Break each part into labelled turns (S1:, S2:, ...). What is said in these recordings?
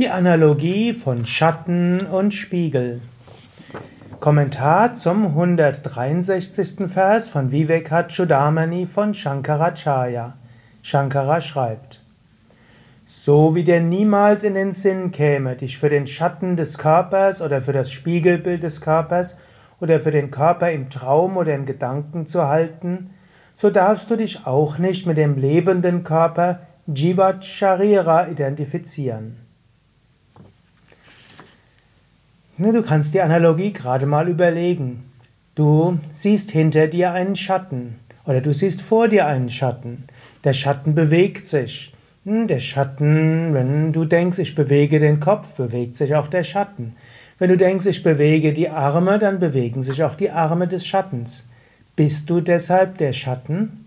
S1: Die Analogie von Schatten und Spiegel. Kommentar zum 163. Vers von Vivekachudamani von Shankaracharya. Shankara schreibt: So wie dir niemals in den Sinn käme, dich für den Schatten des Körpers oder für das Spiegelbild des Körpers oder für den Körper im Traum oder im Gedanken zu halten, so darfst du dich auch nicht mit dem lebenden Körper Jivat Sharira identifizieren. Du kannst die Analogie gerade mal überlegen. Du siehst hinter dir einen Schatten oder du siehst vor dir einen Schatten. Der Schatten bewegt sich. Hm, der Schatten, wenn du denkst, ich bewege den Kopf, bewegt sich auch der Schatten. Wenn du denkst, ich bewege die Arme, dann bewegen sich auch die Arme des Schattens. Bist du deshalb der Schatten?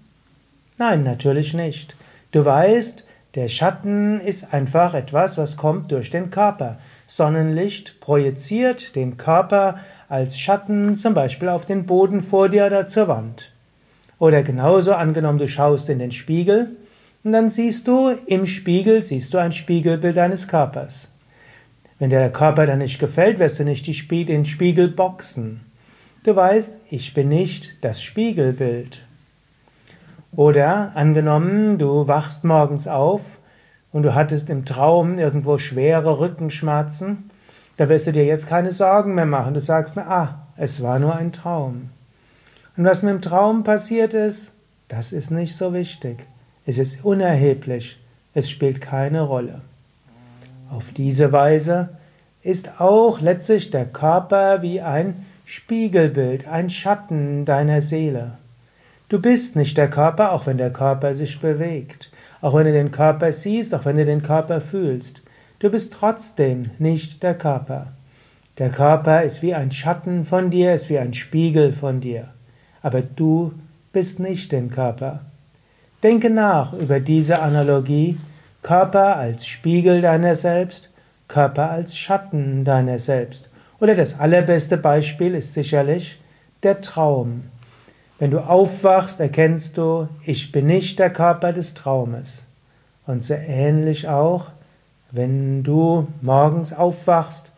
S1: Nein, natürlich nicht. Du weißt, der Schatten ist einfach etwas, was kommt durch den Körper. Sonnenlicht projiziert den Körper als Schatten zum Beispiel auf den Boden vor dir oder zur Wand. Oder genauso angenommen, du schaust in den Spiegel und dann siehst du im Spiegel, siehst du ein Spiegelbild deines Körpers. Wenn dir der Körper dann nicht gefällt, wirst du nicht den Spiegel boxen. Du weißt, ich bin nicht das Spiegelbild. Oder angenommen, du wachst morgens auf und du hattest im Traum irgendwo schwere Rückenschmerzen, da wirst du dir jetzt keine Sorgen mehr machen. Du sagst, na, ah, es war nur ein Traum. Und was mit dem Traum passiert ist, das ist nicht so wichtig. Es ist unerheblich. Es spielt keine Rolle. Auf diese Weise ist auch letztlich der Körper wie ein Spiegelbild, ein Schatten deiner Seele. Du bist nicht der Körper, auch wenn der Körper sich bewegt. Auch wenn du den Körper siehst, auch wenn du den Körper fühlst, du bist trotzdem nicht der Körper. Der Körper ist wie ein Schatten von dir, ist wie ein Spiegel von dir. Aber du bist nicht den Körper. Denke nach über diese Analogie, Körper als Spiegel deiner selbst, Körper als Schatten deiner selbst. Oder das allerbeste Beispiel ist sicherlich der Traum. Wenn du aufwachst, erkennst du, ich bin nicht der Körper des Traumes. Und so ähnlich auch, wenn du morgens aufwachst,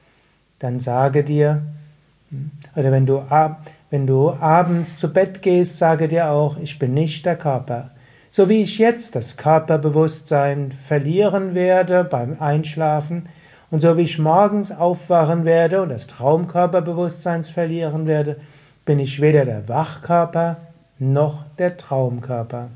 S1: dann sage dir, oder wenn du, wenn du abends zu Bett gehst, sage dir auch, ich bin nicht der Körper. So wie ich jetzt das Körperbewusstsein verlieren werde beim Einschlafen und so wie ich morgens aufwachen werde und das Traumkörperbewusstseins verlieren werde, bin ich weder der Wachkörper noch der Traumkörper.